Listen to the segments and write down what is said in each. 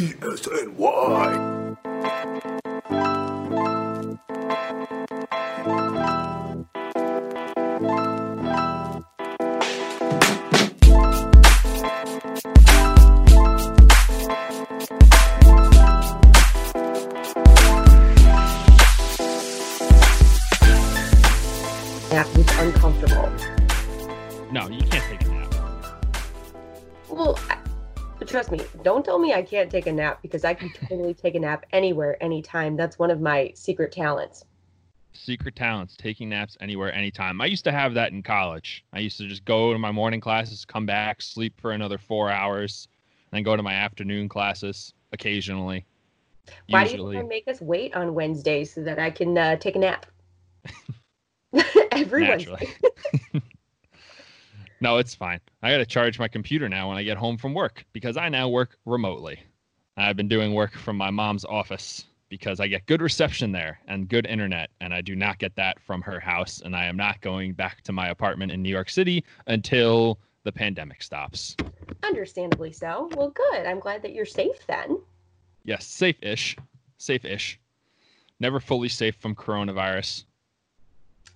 ESNY. Me I can't take a nap because I can totally take a nap anywhere, anytime. That's one of my secret talents. Secret talents, taking naps anywhere, anytime. I used to have that in college. I used to just go to my morning classes, come back, sleep for another four hours, then go to my afternoon classes occasionally. Why do you make us wait on Wednesdays so that I can uh, take a nap? Every naturally. Wednesday. No, it's fine. I got to charge my computer now when I get home from work because I now work remotely. I've been doing work from my mom's office because I get good reception there and good internet, and I do not get that from her house. And I am not going back to my apartment in New York City until the pandemic stops. Understandably so. Well, good. I'm glad that you're safe then. Yes, safe ish. Safe ish. Never fully safe from coronavirus.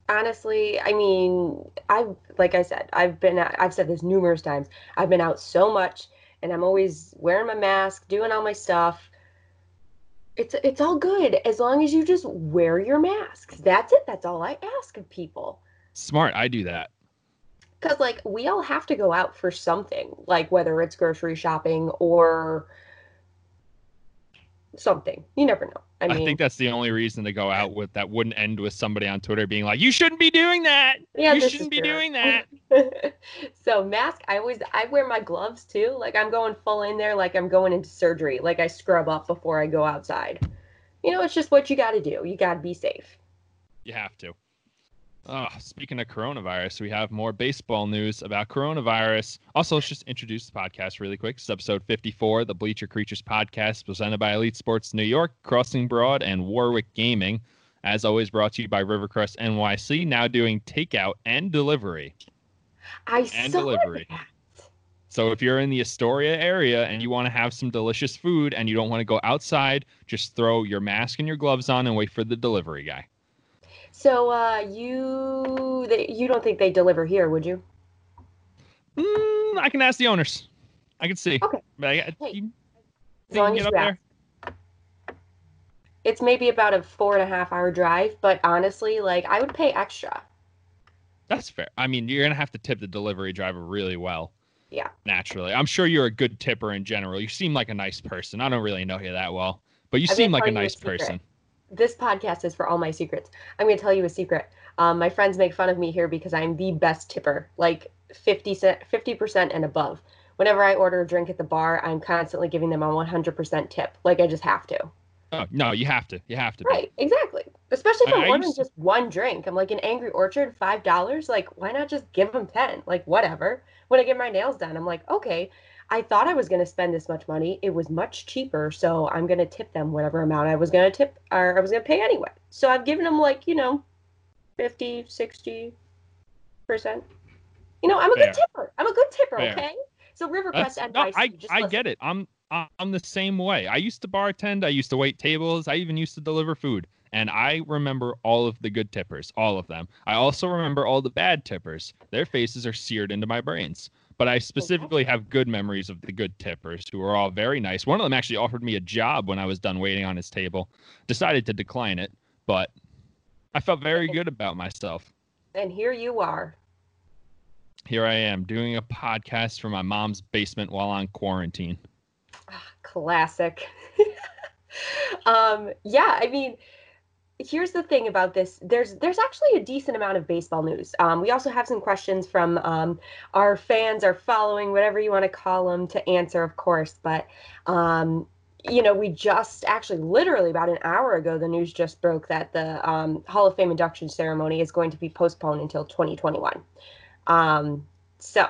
Honestly i mean i've like i said i've been i've said this numerous times i've been out so much and i'm always wearing my mask doing all my stuff it's it's all good as long as you just wear your masks that's it that's all i ask of people Smart. I do that. because like we all have to go out for something like whether it's grocery shopping or something you never know i I, think that's the only reason to go out with that wouldn't end with somebody on Twitter being like, "You shouldn't be doing that. yeah you shouldn't be true. doing that." so mask i always i wear my gloves too like i'm going full in there like i'm going into surgery like i scrub up before i go outside you know it's just what you got to do you got to be safe You have to. Oh, speaking of coronavirus, we have more baseball news about coronavirus. Also, let's just introduce the podcast really quick. It's episode 54, the Bleacher Creatures podcast, presented by Elite Sports New York, Crossing Broad, and Warwick Gaming. As always, brought to you by Rivercrest NYC, now doing takeout and delivery. i And saw delivery. that. So if you're in the Astoria area and you want to have some delicious food and you don't want to go outside, just throw your mask and your gloves on and wait for the delivery guy. So uh you they, you don't think they deliver here would you Mm, I can ask the owners. I can see. Okay. But I, Hey, you as long as you ask it's maybe about a four and a half hour drive but honestly like i would pay extra That's fair. I mean, you're gonna have to tip the delivery driver really well. Yeah. Naturally, I'm sure you're a good tipper in general. You seem like a nice person. I don't really know you that well, but you I'm seem like a nice person. This podcast is for all my secrets. I'm going to tell you a secret. Um, my friends make fun of me here because I'm the best tipper, like 50 50% and above. Whenever I order a drink at the bar, I'm constantly giving them a 100% tip. Like I just have to. Oh, no, you have to. You have to. be. Right, exactly. Especially if I'm ordering just one drink. I'm like an Angry Orchard, five dollars. Like, why not just give them ten? Like, whatever. When I get my nails done, I'm like, okay. I thought I was going to spend this much money. It was much cheaper, so I'm going to tip them whatever amount I was going to tip or I was going to pay anyway. So I've given them like, you know, 50, 60%. You know, I'm a Fair. good tipper. I'm a good tipper, Fair. okay? So Rivercrest NYC, no, I, just I listen. get it. I'm I'm the same way. I used to bartend. I used to wait tables. I even used to deliver food. And I remember all of the good tippers, all of them. I also remember all the bad tippers. Their faces are seared into my brains. But I specifically have good memories of the good tippers who were all very nice. One of them actually offered me a job when I was done waiting on his table. Decided to decline it, but I felt very good about myself. And here you are. Here I am doing a podcast from my mom's basement while on quarantine. classic um yeah i mean here's the thing about this there's there's actually a decent amount of baseball news. Um, we also have some questions from um, our fans our following whatever you want to call them to answer of course but um, you know we just actually literally about an hour ago the news just broke that the um, hall of fame induction ceremony is going to be postponed until 2021 um, so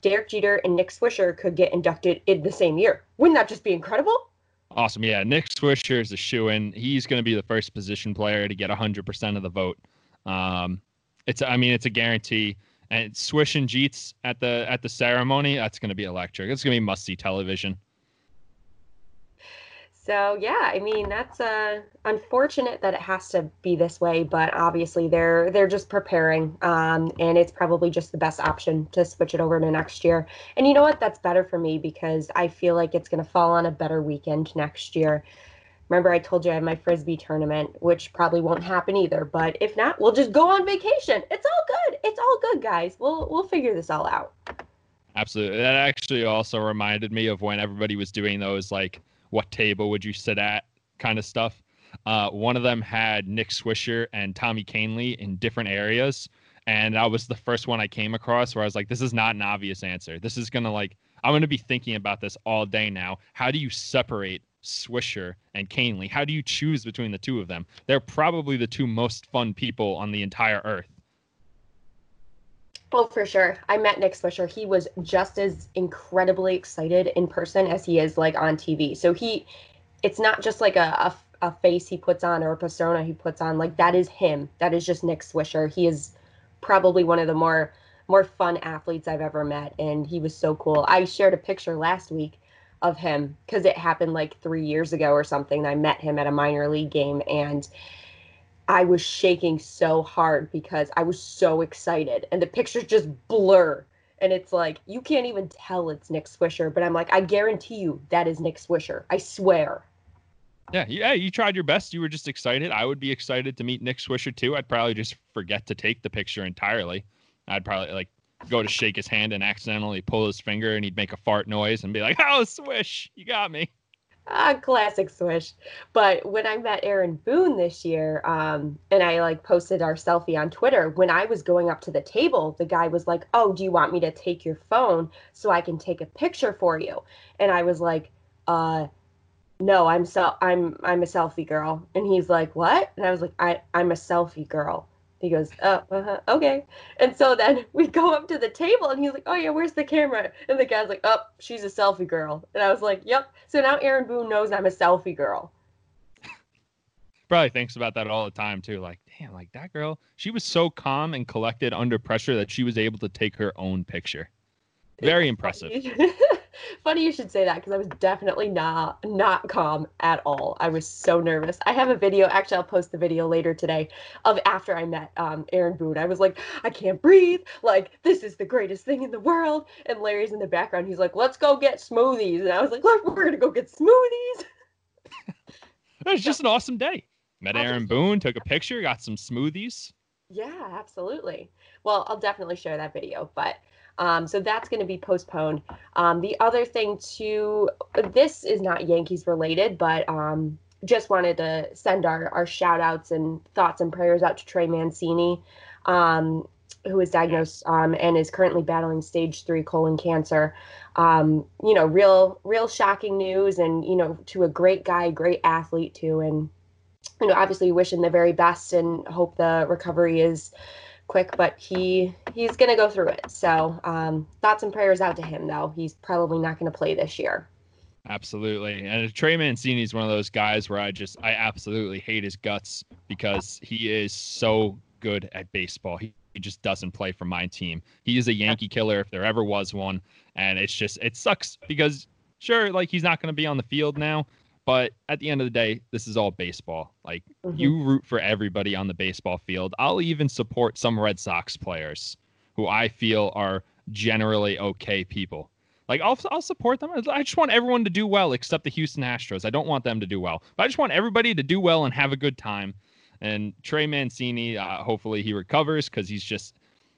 derek jeter and nick swisher could get inducted in the same year. Wouldn't that just be incredible Awesome. Yeah, Nick Swisher is a shoe in. He's going to be the first position player to get 100% of the vote. Um, it's I mean it's a guarantee. And Swish and Jeets at the at the ceremony, that's going to be electric. It's going to be must see television. So yeah, I mean that's uh, unfortunate that it has to be this way, but obviously they're they're just preparing, um, and it's probably just the best option to switch it over to next year. And you know what? That's better for me because I feel like it's going to fall on a better weekend next year. Remember, I told you I have my frisbee tournament, which probably won't happen either. But if not, we'll just go on vacation. It's all good. It's all good, guys. We'll we'll figure this all out. Absolutely. That actually also reminded me of when everybody was doing those like what table would you sit at kind of stuff. Uh, one of them had Nick Swisher and Tommy Kahnle in different areas. And that was the first one I came across where I was like, this is not an obvious answer. This is going to like, I'm going to be thinking about this all day now. How do you separate Swisher and Kahnle? How do you choose between the two of them? They're probably the two most fun people on the entire earth. Oh, for sure. I met Nick Swisher. He was just as incredibly excited in person as he is like on TV. So he, it's not just like a, a, a face he puts on or a persona he puts on. Like that is him. That is just Nick Swisher. He is probably one of the more more fun athletes I've ever met, and he was so cool. I shared a picture last week of him because it happened like three years ago or something. I met him at a minor league game, and I was shaking so hard because I was so excited and the pictures just blur. And it's like, you can't even tell it's Nick Swisher, but I'm like, I guarantee you that is Nick Swisher. I swear. Yeah, yeah, you tried your best. You were just excited. I would be excited to meet Nick Swisher too. I'd probably just forget to take the picture entirely. I'd probably like go to shake his hand and accidentally pull his finger and he'd make a fart noise and be like, "Oh, Swish, you got me." Ah, classic swish. But when I met Aaron Boone this year, um, and I like posted our selfie on Twitter, when I was going up to the table, the guy was like, "Oh, do you want me to take your phone so I can take a picture for you?" And I was like, "Uh, no, I'm so I'm I'm a selfie girl." And he's like, "What?" And I was like, "I I'm a selfie girl." He goes, oh, uh-huh, okay. And so then we go up to the table and he's like, oh, yeah, where's the camera? And the guy's like, oh, she's a selfie girl. And I was like, yep. So now Aaron Boone knows I'm a selfie girl. Probably thinks about that all the time, too. Like, damn, like that girl, she was so calm and collected under pressure that she was able to take her own picture. Very impressive. Funny you should say that because I was definitely not not calm at all. I was so nervous. I have a video. Actually, I'll post the video later today of after I met um, Aaron Boone. I was like, I can't breathe. Like this is the greatest thing in the world. And Larry's in the background. He's like, Let's go get smoothies. And I was like, Look, we're gonna go get smoothies. it was just an awesome day. Met Aaron Boone, took a picture, got some smoothies. Yeah, absolutely. Well, I'll definitely share that video, but um, so that's going to be postponed. Um, the other thing, too, this is not Yankees related, but um, just wanted to send our, our shout outs and thoughts and prayers out to Trey Mancini, um, who is diagnosed um, and is currently battling stage three colon cancer. Um, you know, real, real shocking news, and, you know, to a great guy, great athlete, too. And, you know, obviously wish him the very best and hope the recovery is quick, but he he's gonna go through it. So um, thoughts and prayers out to him, though. He's probably not gonna play this year. Absolutely, and Trey Mancini is one of those guys where I just I absolutely hate his guts because he is so good at baseball. He, he just doesn't play for my team. He is a Yankee killer if there ever was one, and it's just it sucks because sure, like he's not going to be on the field now, but at the end of the day, this is all baseball. Like mm-hmm. you root for everybody on the baseball field. I'll even support some Red Sox players who I feel are generally okay people. Like I'll I'll support them. I just want everyone to do well except the Houston Astros. I don't want them to do well. But I just want everybody to do well and have a good time. And Trey Mancini, uh, hopefully he recovers because he's just.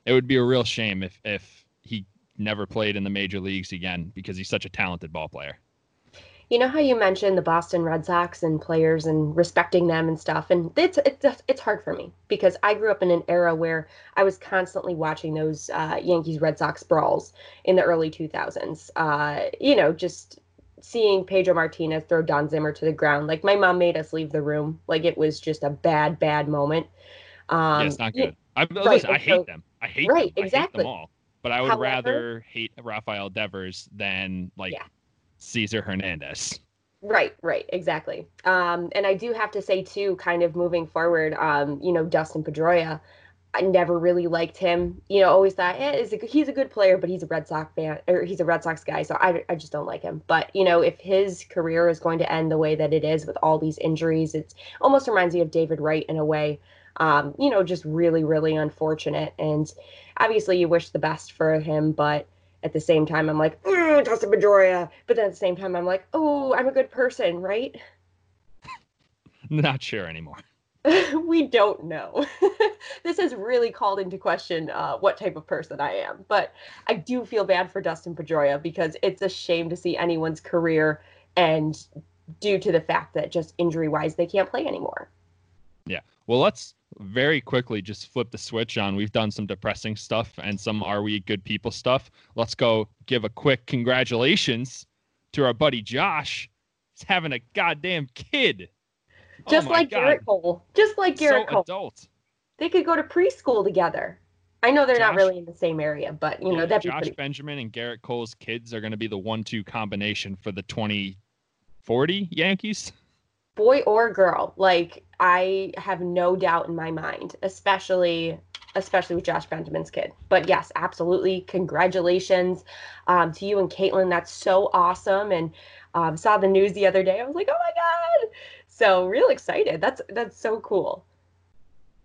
It would be a real shame if if he never played in the major leagues again because he's such a talented ball player you know how you mentioned the Boston Red Sox and players and respecting them and stuff, and it's it's it's hard for me because I grew up in an era where I was constantly watching those uh, Yankees Red Sox brawls in the early 2000s. Uh, you know, just seeing Pedro Martinez throw Don Zimmer to the ground. Like my mom made us leave the room. Like it was just a bad, bad moment. Um, yeah, it's not good. I, right, listen, I hate so, them. I hate right, them. exactly. I hate them all. But I would However, rather hate Rafael Devers than like yeah. Cesar Hernandez. Right, right, exactly. Um, and I do have to say too, kind of moving forward, um, you know, Dustin Pedroia, I never really liked him. You know, always thought eh, is he's a good player, but he's a Red Sox fan or he's a Red Sox guy, so I, I just don't like him. But you know, if his career is going to end the way that it is with all these injuries, it's almost reminds me of David Wright in a way. Um, you know, just really, really unfortunate. And obviously, you wish the best for him, but at the same time, I'm like, Dustin Pedroia. But then at the same time, I'm like, oh, I'm a good person, right? Not sure anymore. we don't know. this has really called into question uh, what type of person I am. But I do feel bad for Dustin Pedroia because it's a shame to see anyone's career and due to the fact that just injury wise they can't play anymore. Yeah. Well, let's very quickly just flip the switch on. We've done some depressing stuff and some Are We Good People stuff. Let's go give a quick congratulations to our buddy Josh. He's having a goddamn kid. Oh just oh like God. Gerrit Cole. Just like Gerrit so Cole. Adult. They could go to preschool together. I know they're Josh, not really in the same area, but you know that Josh pretty... Benjamin and Gerrit Cole's kids are going to be the one-two combination for the 2040 Yankees. Boy or girl, like I have no doubt in my mind, especially especially with Josh Benjamin's kid. But yes, absolutely, congratulations um, to you and Caitlin. That's so awesome. And um, saw the news the other day. I was like, oh my god! So real excited. That's that's so cool.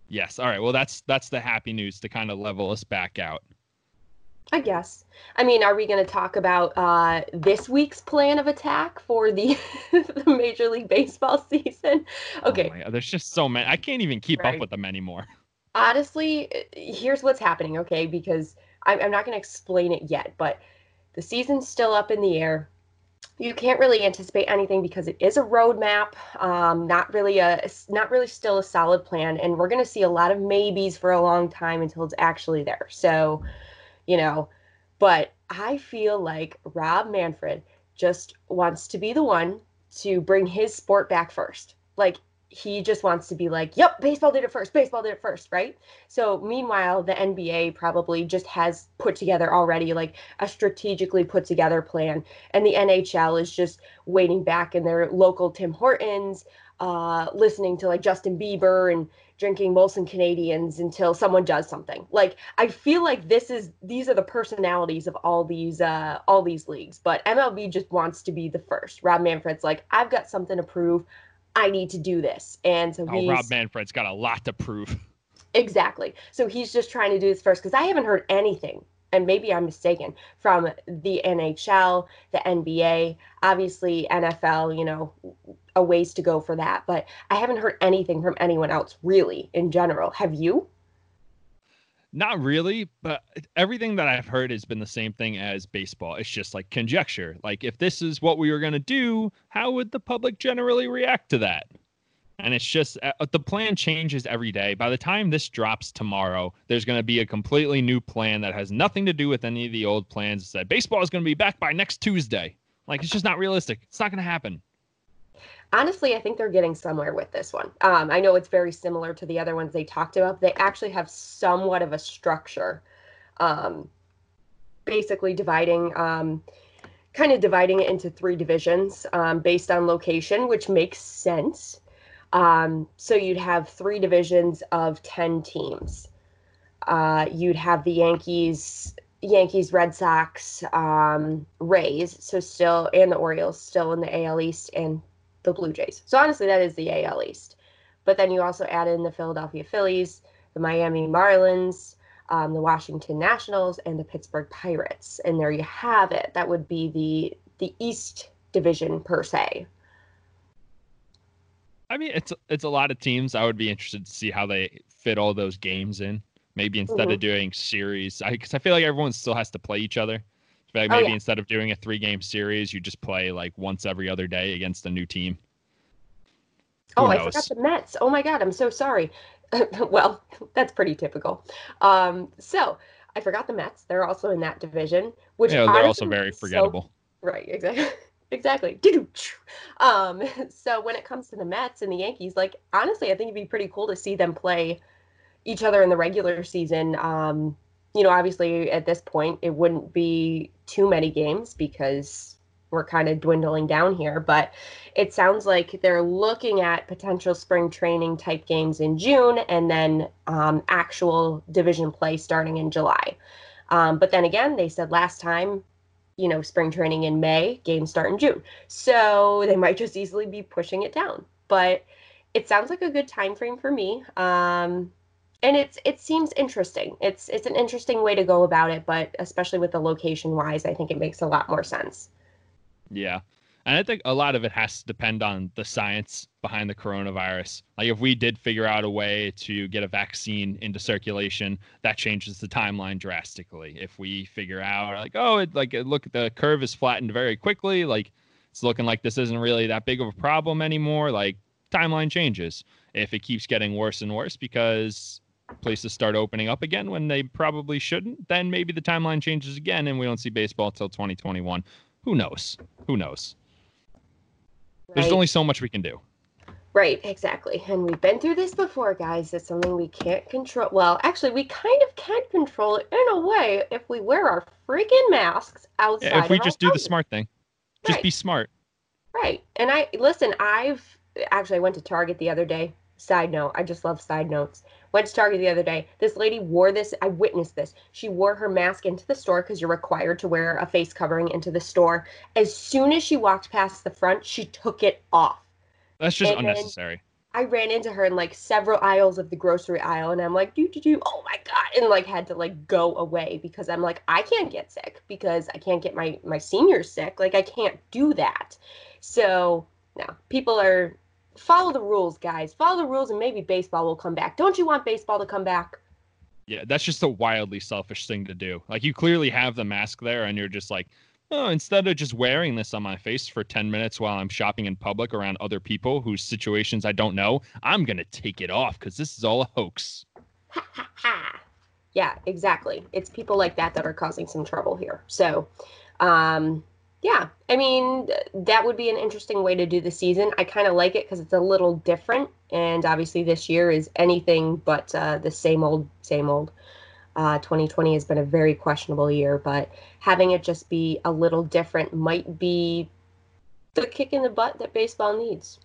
Yes. All right. Well, that's that's the happy news to kind of level us back out. I guess. I mean, are we going to talk about uh, this week's plan of attack for the the Major League Baseball season? Okay. Oh there's just so many. I can't even keep right. up with them anymore. Honestly, here's what's happening. Okay, because I'm, I'm not going to explain it yet, but the season's still up in the air you can't really anticipate anything because it is a roadmap um, not really a not really still a solid plan and we're going to see a lot of maybes for a long time until it's actually there so you know but i feel like rob manfred just wants to be the one to bring his sport back first like he just wants to be like, yep, baseball did it first, baseball did it first, right? So meanwhile, the NBA probably just has put together already like a strategically put together plan. And the NHL is just waiting back in their local Tim Hortons, uh, listening to like Justin Bieber and drinking Molson Canadians until someone does something. Like I feel like this is these are the personalities of all these uh all these leagues, but MLB just wants to be the first. Rob Manfred's like, I've got something to prove. I need to do this. And so oh, Rob Manfred's got a lot to prove. Exactly. So he's just trying to do this first because I haven't heard anything, and maybe I'm mistaken, from the NHL, the NBA, obviously NFL, you know, a ways to go for that. But I haven't heard anything from anyone else really in general. Have you? Not really, but everything that I've heard has been the same thing as baseball. It's just like conjecture. Like, if this is what we were going to do, how would the public generally react to that? And it's just uh, the plan changes every day. By the time this drops tomorrow, there's going to be a completely new plan that has nothing to do with any of the old plans. That baseball is going to be back by next Tuesday. Like, it's just not realistic. It's not going to happen honestly, I think they're getting somewhere with this one. Um, I know it's very similar to the other ones they talked about. They actually have somewhat of a structure, um, basically dividing, um, kind of dividing it into three divisions um, based on location, which makes sense. Um, so you'd have three divisions of 10 teams. Uh, you'd have the Yankees, Yankees, Red Sox, um, Rays, so still, and the Orioles still in the AL East, and the Blue Jays. So honestly, that is the AL East. But then you also add in the Philadelphia Phillies, the Miami Marlins, um, the Washington Nationals, and the Pittsburgh Pirates, and there you have it. That would be the the East Division per se. I mean, it's it's a lot of teams. I would be interested to see how they fit all those games in. Maybe instead mm-hmm. of doing series, because I, I feel like everyone still has to play each other. Like oh, maybe oh, yeah. instead of doing a three game series, you just play like once every other day against a new team. Who oh, knows? I forgot the Mets. Oh my God, I'm so sorry. well, that's pretty typical. Um, so I forgot the Mets. They're also in that division, which yeah, they're also very forgettable. So, right, exactly. exactly. Um, so when it comes to the Mets and the Yankees, like honestly, I think it'd be pretty cool to see them play each other in the regular season. Um, you know, obviously at this point it wouldn't be too many games because we're kind of dwindling down here. But it sounds like they're looking at potential spring training type games in June and then um, actual division play starting in July. Um, but then again, they said last time, you know, spring training in May, games start in June. So they might just easily be pushing it down. But it sounds like a good time frame for me. Um, and it's it seems interesting. It's it's an interesting way to go about it, but especially with the location wise, I think it makes a lot more sense. Yeah. And I think a lot of it has to depend on the science behind the coronavirus. Like if we did figure out a way to get a vaccine into circulation, that changes the timeline drastically. If we figure out like, oh, it like look the curve is flattened very quickly, like it's looking like this isn't really that big of a problem anymore, like timeline changes. If it keeps getting worse and worse because places start opening up again when they probably shouldn't, then maybe the timeline changes again and we don't see baseball until 2021. Who knows? Who knows? Right. There's only so much we can do. Right, exactly. And we've been through this before, guys. It's something we can't control. Well, actually, we kind of can control it in a way if we wear our freaking masks outside. Yeah, if we just do houses. the smart thing, just right. be smart. Right. And I listen. I've actually I went to Target the other day. Side note, I just love side notes. Went to Target the other day. This lady wore this. I witnessed this. She wore her mask into the store because you're required to wear a face covering into the store. As soon as she walked past the front, she took it off. That's just and unnecessary. I ran into her in like several aisles of the grocery aisle, and I'm like, do do do, oh my god, and like had to like go away because I'm like, I can't get sick because I can't get my my seniors sick. Like I can't do that. So no, people are follow the rules, guys. Follow the rules, and maybe baseball will come back. Don't you want baseball to come back? Yeah, that's just a wildly selfish thing to do. Like you clearly have the mask there, and you're just like, oh, instead of just wearing this on my face for 10 minutes while I'm shopping in public around other people whose situations I don't know, I'm going to take it off because this is all a hoax. yeah, exactly. It's people like that that are causing some trouble here. So, um, yeah, I mean, that would be an interesting way to do the season. I kind of like it because it's a little different. And obviously, this year is anything but uh, the same old, same old. Uh, 2020 has been a very questionable year, but having it just be a little different might be the kick in the butt that baseball needs.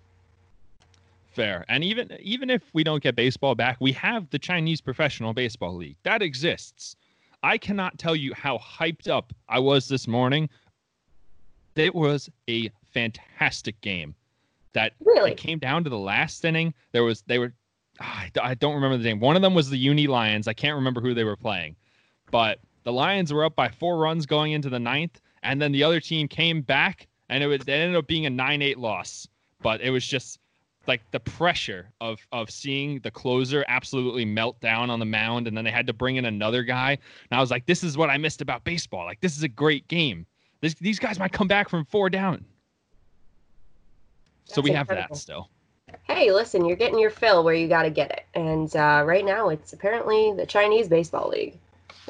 Fair. And even even if we don't get baseball back, we have the Chinese Professional Baseball League. That exists. I cannot tell you how hyped up I was this morning it was a fantastic game. That really it came down to the last inning. There was they were ah, I don't remember the name. One of them was the Uni Lions. I can't remember who they were playing, but the Lions were up by four runs going into the ninth, and then the other team came back, and it was it ended up being a nine-eight loss. But it was just like the pressure of of seeing the closer absolutely melt down on the mound, and then they had to bring in another guy. And I was like, this is what I missed about baseball. Like this is a great game. This, these guys might come back from four down. That's so we incredible. have that still. Hey, listen, you're getting your fill where you got to get it, and uh, right now it's apparently the Chinese Baseball League.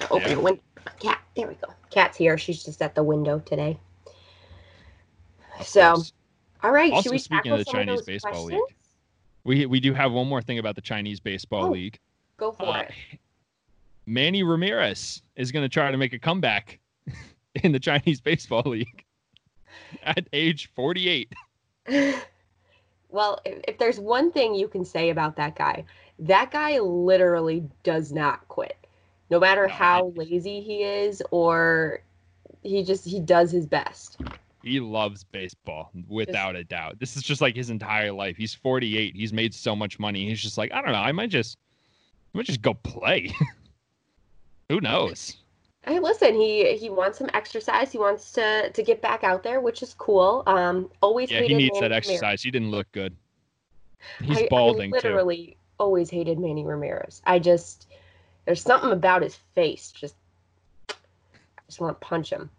Open yeah. the window. Cat, there we go. Cat's here. She's just at the window today. So, all right. Also, should we speaking of the Chinese of Baseball questions? League, we we do have one more thing about the Chinese Baseball oh, League. Go for uh, it. Manny Ramirez is going to try to make a comeback in the Chinese Baseball League at age 48. well, if, there's one thing you can say about that guy, that guy literally does not quit. No matter how lazy he is or he just he does his best. He loves baseball without just, a doubt. This is just like his entire life. He's 48. He's made so much money. He's just like, I don't know, I might just I might just go play. Who knows? Hey, listen, he he wants some exercise. He wants to to get back out there, which is cool. Um, always yeah, he needs Manny that exercise. Ramirez. He didn't look good. He's I, balding I literally too. always hated Manny Ramirez. I just there's something about his face. Just I just want to punch him.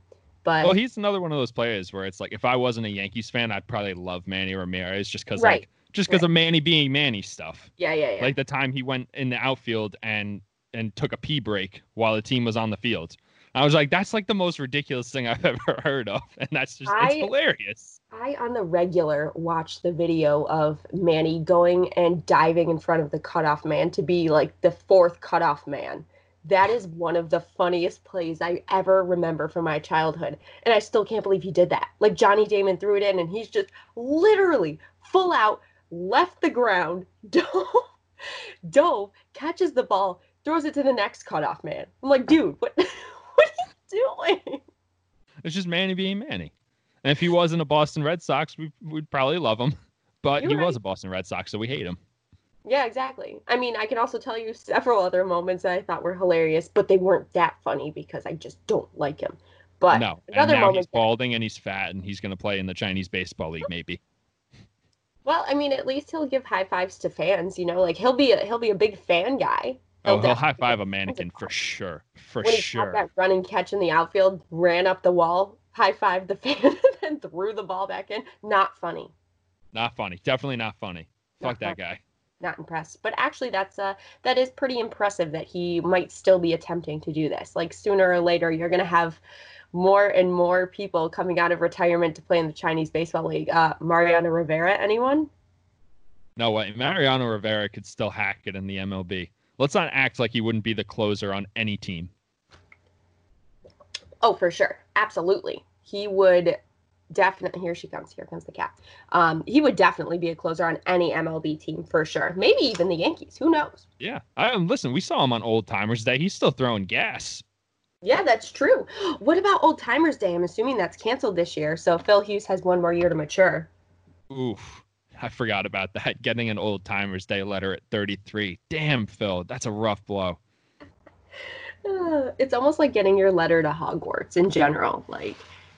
But well, he's another one of those players where it's like if I wasn't a Yankees fan, I'd probably love Manny Ramirez just because right. like just because right. of Manny being Manny stuff. Yeah, yeah, yeah. Like the time he went in the outfield and and took a pee break while the team was on the field. I was like, that's like the most ridiculous thing I've ever heard of, and that's just I, it's hilarious. I on the regular watch the video of Manny going and diving in front of the cutoff man to be like the fourth cutoff man. That is one of the funniest plays I ever remember from my childhood. And I still can't believe he did that. Like Johnny Damon threw it in and he's just literally full out left the ground, dove, dove catches the ball, throws it to the next cutoff man. I'm like, dude, what, what are you doing? It's just Manny being Manny. And if he wasn't a Boston Red Sox, we, would probably love him. But You're he right. was a Boston Red Sox, so we hate him. Yeah, exactly. I mean, I can also tell you several other moments that I thought were hilarious, but they weren't that funny because I just don't like him. But no, and another now moment. he's balding and he's fat and he's going to play in the Chinese baseball league, maybe. Well, I mean, at least he'll give high fives to fans. You know, like he'll be a, he'll be a big fan guy. Oh, he'll high five a mannequin for sure, for when he sure. that running catch in the outfield, ran up the wall, high fived the fan, and then threw the ball back in. Not funny. Not funny. Definitely not funny. Not Fuck that guy. Not impressed. But actually, that's uh that is pretty impressive that he might still be attempting to do this. Like sooner or later, you're gonna have more and more people coming out of retirement to play in the Chinese baseball league. Uh, Mariano Rivera, anyone? No way. Mariano Rivera could still hack it in the MLB. Let's not act like he wouldn't be the closer on any team. Oh, for sure. Absolutely. He would definitely here she comes. Here comes the cat. Um, he would definitely be a closer on any MLB team for sure. Maybe even the Yankees. Who knows? Yeah. I um, listen, we saw him on Old Timers Day. He's still throwing gas. Yeah, that's true. What about Old Timers Day? I'm assuming that's canceled this year. So Phil Hughes has one more year to mature. Oof. I forgot about that. Getting an Old Timers Day letter at 33. Damn, Phil. That's a rough blow. Uh, it's almost like getting your letter to Hogwarts in general. Like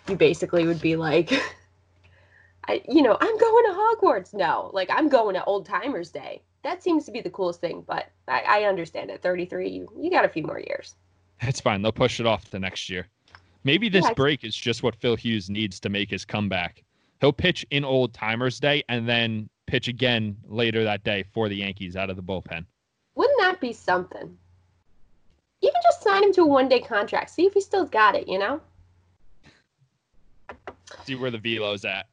you basically would be like, I, you know, I'm going to Hogwarts. No, like I'm going to Old Timers Day. That seems to be the coolest thing, but I, I understand at 33, you, you got a few more years. It's fine. They'll push it off to next year. Maybe this Yeah, break is just what Phil Hughes needs to make his comeback. He'll pitch in Old Timers Day and then pitch again later that day for the Yankees out of the bullpen. Wouldn't that be something? Even just sign him to a one day contract. See if he still got it, you know? See where the velo's at.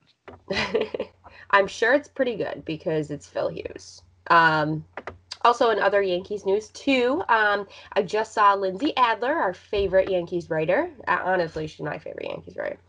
I'm sure it's pretty good because it's Phil Hughes. Um, also, in other Yankees news, too, um, I just saw Lindsey Adler, our favorite Yankees writer. Uh, honestly, she's my favorite Yankees writer.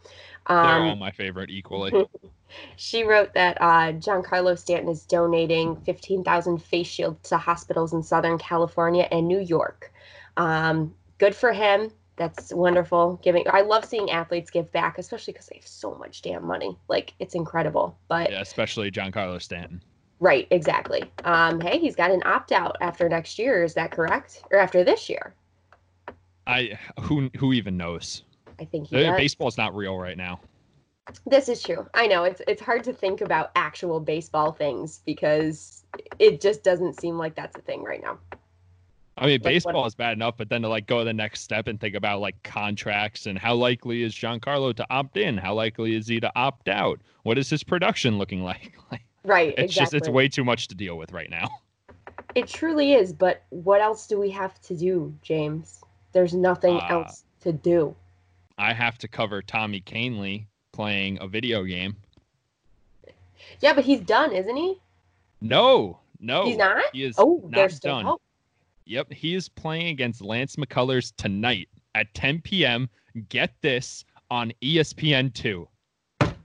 They're all Um, my favorite equally. she wrote that uh, Giancarlo Stanton is donating 15,000 face shields to hospitals in Southern California and New York. Um, good for him. That's wonderful. Giving, I love seeing athletes give back, especially because they have so much damn money. Like it's incredible. But yeah, especially Giancarlo Stanton. Right, exactly. Um, hey, he's got an opt out after next year. Is that correct? Or after this year? I who who even knows? I think he The does. baseball's not real right now. This is true. I know it's it's hard to think about actual baseball things because it just doesn't seem like that's a thing right now. I mean, Like baseball is bad enough, but then to like go the next step and think about like contracts and how likely is Giancarlo to opt in? How likely is he to opt out? What is his production looking like? Like, Right. it's exactly. just it's way too much to deal with right now. It truly is. But what else do we have to do, James? There's nothing Uh, else to do. I have to cover Tommy Kahnle playing a video game. Yeah, but he's done, isn't he? No, no, he's not. He is Oh, not done. hope. Yep, he is playing against Lance McCullers tonight at 10 p.m. Get this on ESPN 2.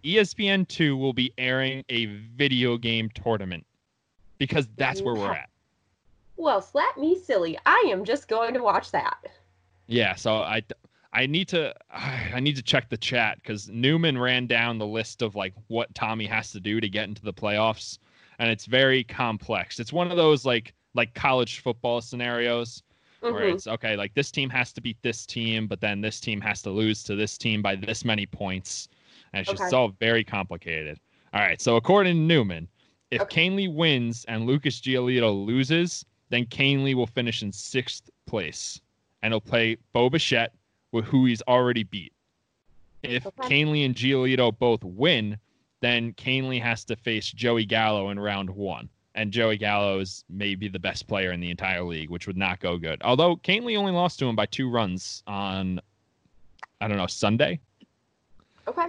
ESPN 2 will be airing a video game tournament because that's where we're at. Well, slap me silly. I am just going to watch that. Yeah, so I I need to I need to check the chat because Newman ran down the list of like what Tommy has to do to get into the playoffs, and it's very complex. It's one of those like like college football scenarios where Mhm. it's okay, like this team has to beat this team, but then this team has to lose to this team by this many points. And it's just Okay. it's all very complicated. All right, so according to Newman, if Okay. Kahnle wins and Lucas Giolito loses, then Kahnle will finish in sixth place. And he'll play Bo Bichette, with who he's already beat. If Okay. Kahnle and Giolito both win, then Kahnle has to face Joey Gallo in round one. And Joey Gallo is maybe the best player in the entire league, which would not go good. Although Kahnle only lost to him by two runs on, I don't know, Sunday. Okay.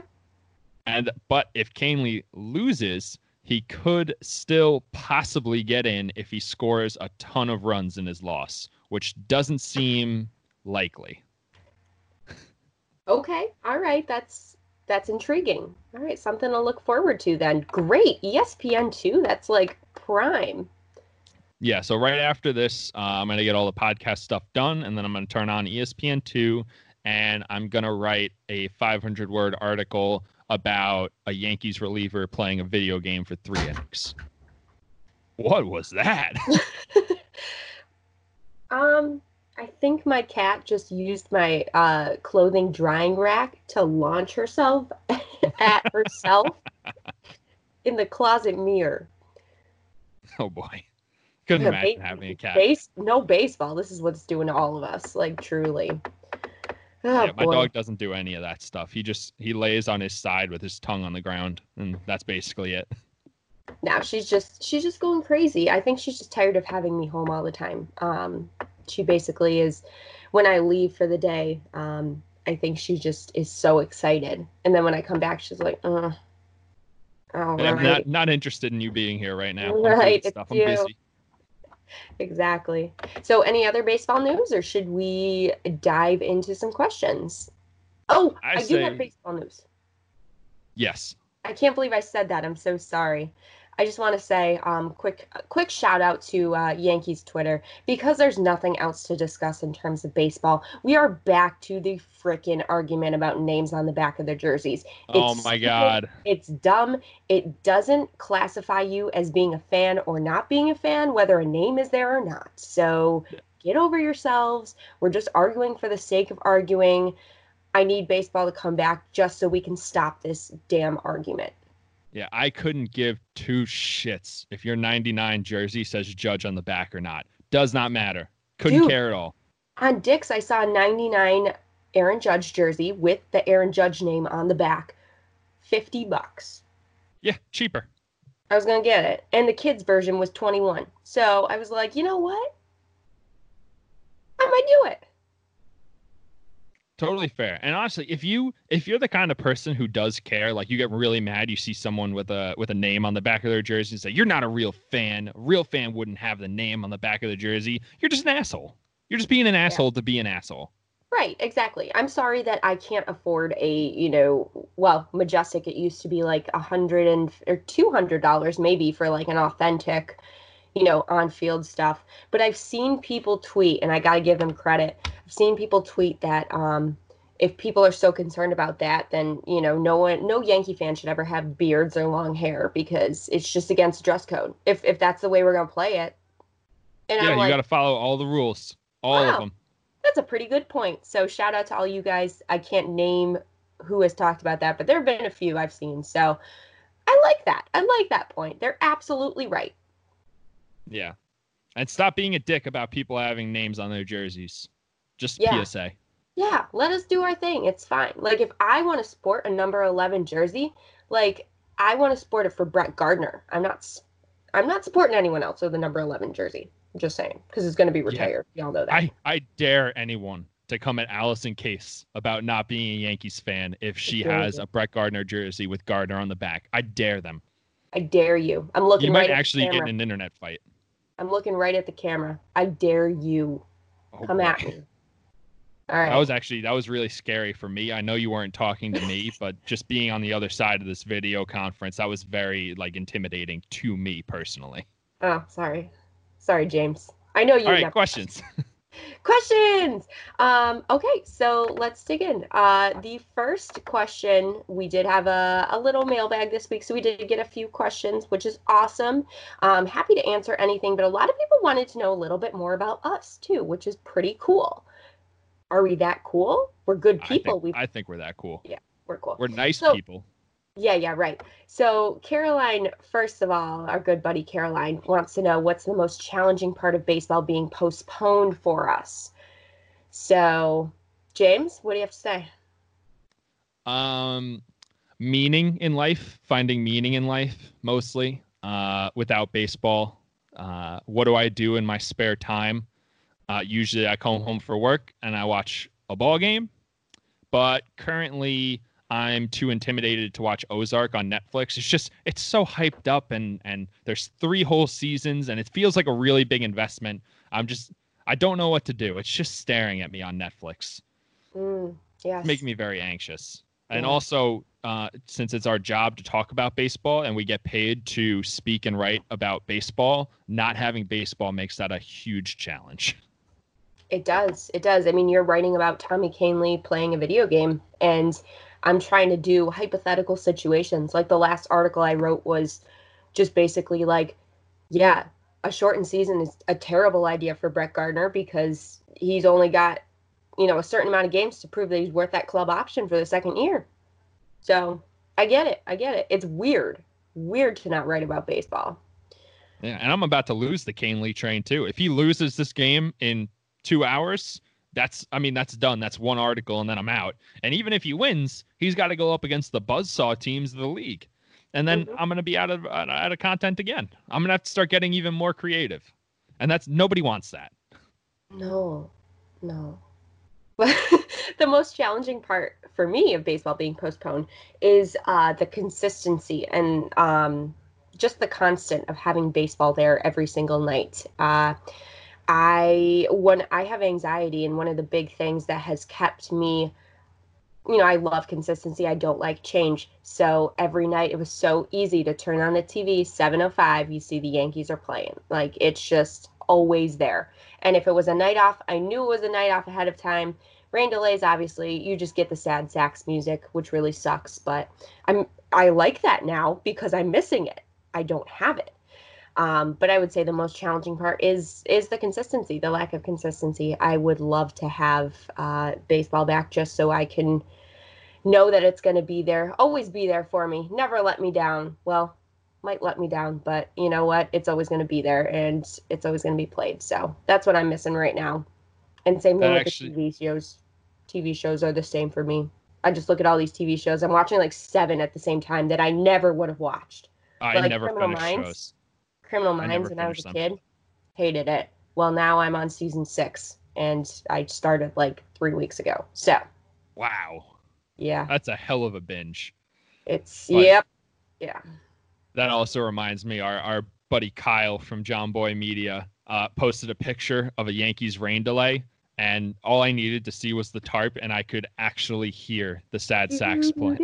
And but if Kahnle loses, he could still possibly get in if he scores a ton of runs in his loss, which doesn't seem likely. Okay. All right. That's that's intriguing. All right, something to look forward to then. Great. ESPN two. That's like prime. Yeah, so right after this, uh, I'm going to get all the podcast stuff done, and then I'm going to turn on ESPN 2, and I'm going to write a 500 word article about a Yankees reliever playing a video game for three innings. What was that? Um, I think my cat just used my uh, clothing drying rack to launch herself at herself in the closet mirror. oh boy. Couldn't imagine ba- having a cat. Base, no baseball. This is what's doing to all of us. Like truly. Oh, yeah, my boy. dog doesn't do any of that stuff. He just he lays on his side with his tongue on the ground, and that's basically it. now she's just she's just going crazy. I think she's just tired of having me home all the time. Um, she basically is when I leave for the day. Um, I think she just is so excited, and then when I come back, she's like, uh, all I'm not not interested in you being here right now. Right, stuff. I'm you. busy. Exactly. So, any other baseball news, or should we dive into some questions? Oh, I I, do have baseball news. Yes. I can't believe I said that. I'm so sorry. I just want to say, um, quick, quick shout out to uh, Yankees Twitter because there's nothing else to discuss in terms of baseball. We are back to the frickin' argument about names on the back of their jerseys. Oh It's my stupid. god. It's dumb. It doesn't classify you as being a fan or not being a fan, whether a name is there or not. So get over yourselves. We're just arguing for the sake of arguing. I need baseball to come back just so we can stop this damn argument. Yeah, I couldn't give two shits if your 99 jersey says judge on the back or not. Does not matter. Couldn't Dude. care at all. On Dick's, I saw a 99 Aaron Judge jersey with the Aaron Judge name on the back. 50 bucks. Yeah, cheaper. I was going to get it. And the kids' version was 21. So I was like, you know what? I might do it. Totally fair. And honestly, if you if you're the kind of person who does care, like you get really mad, you see someone with a with a name on the back of their jersey and say, You're not a real fan. A real fan wouldn't have the name on the back of the jersey. You're just an asshole. You're just being an asshole to be an asshole. Right, exactly. I'm sorry that I can't afford a, you know, well, Majestic. It used to be like a hundred and or two hundred dollars maybe for like an authentic, you know, on-field stuff. But I've seen people tweet, and I got to give them credit. Seen people tweet that um, if people are so concerned about that, then you know, no one, no Yankee fan should ever have beards or long hair because it's just against dress code. If if that's the way we're gonna play it, and yeah, I'm you like, got to follow all the rules, all Wow. of them. that's a pretty good point. So shout out to all you guys. I can't name who has talked about that, but there have been a few I've seen. So I like that. I like that point. They're absolutely right. Yeah. And stop being a dick about people having names on their jerseys. Just Yeah. PSA. Yeah, let us do our thing. It's fine. Like if I want to sport a number 11 jersey, like I want to sport it for Brett Gardner. I'm not I'm not supporting anyone else with the number 11 jersey. I'm just saying because it's going to be retired. Y'all know that. I, I dare anyone to come at Allison Case about not being a Yankees fan if she has a Brett Gardner jersey with Gardner on the back. I dare them. I dare you. I'm looking You right might at actually the get in an internet fight. I'm looking right at the camera. I dare you. Oh, Come boy. at me. All right. That was actually that was really scary for me. I know you weren't talking to me, but just being on the other side of this video conference, that was very like intimidating to me personally. Oh, sorry. Sorry, James. I know you. All right, never- questions. Questions. Um, okay, so let's dig in. Uh, the first question, we did have a, a little mailbag this week, so we did get a few questions, which is awesome. Um, happy to answer anything, but a lot of people wanted to know a little bit more about us too, which is pretty cool. Are we that cool? We're good I people. think, we I think we're that cool. Yeah, we're cool. We're nice So- people. Yeah, yeah, right. So, Caroline, first of all, our good buddy Caroline wants to know what's the most challenging part of baseball being postponed for us. So, James, what do you have to say? um meaning in life finding meaning in life mostly uh without baseball uh what do i do in my spare time uh usually i come home for work and i watch a ball game but currently i'm too intimidated to watch ozark on netflix it's just it's so hyped up and and there's three whole seasons and it feels like a really big investment i'm just I don't know what to do. It's just staring at me on Netflix. Mm, yes. Making me very anxious. And also, uh, since it's our job to talk about baseball and we get paid to speak and write about baseball, not having baseball makes that a huge challenge. It does. It does. I mean, you're writing about Tommy Kahnle playing a video game, and I'm trying to do hypothetical situations. Like the last article I wrote was just basically like, yeah, a shortened season is a terrible idea for Brett Gardner because he's only got, you know, a certain amount of games to prove that he's worth that club option for the second year. So I get it. I get it. It's weird. Weird to not write about baseball. Yeah, and I'm about to lose the Kane train too. If he loses this game in two hours, that's I mean that's done. That's one article, and then I'm out. And even if he wins, he's got to go up against the buzzsaw teams of the league, and then Mhm. I'm gonna be out of out out of content again. I'm gonna have to start getting even more creative, and that's nobody wants that. No, no. But the most challenging part for me of baseball being postponed is uh, the consistency and um, just the constant of having baseball there every single night. Uh, I when I have anxiety, and one of the big things that has kept me, you know, I love consistency. I don't like change. So every night it was so easy to turn on the TV. 7:05, you see the Yankees are playing. Like it's just always there. And if it was a night off, I knew it was a night off ahead of time. Rain delays, obviously, you just get the sad sax music, which really sucks. But I'm I like that now because I'm missing it. I don't have it. Um, but I would say the most challenging part is is the consistency, the lack of consistency. I would love to have uh, baseball back just so I can know that it's going to be there, always be there for me, never let me down. Well, might let me down, but you know what? It's always going to be there and it's always going to be played. So that's what I'm missing right now. And same thing with actually- the TV shows. TV shows are the same for me. I just look at all these TV shows. I'm watching like seven at the same time that I never would have watched. I Like never Criminal finished Minds? shows. Criminal Minds never when I was a them. kid. Hated it. Well, now I'm on season six and I started like three weeks ago. So Wow, yeah, that's a hell of a binge. it's But- yep. Yeah. That also reminds me, our our buddy Kyle from John Boy Media uh, posted a picture of a Yankees rain delay, and all I needed to see was the tarp, and I could actually hear the sad sax playing.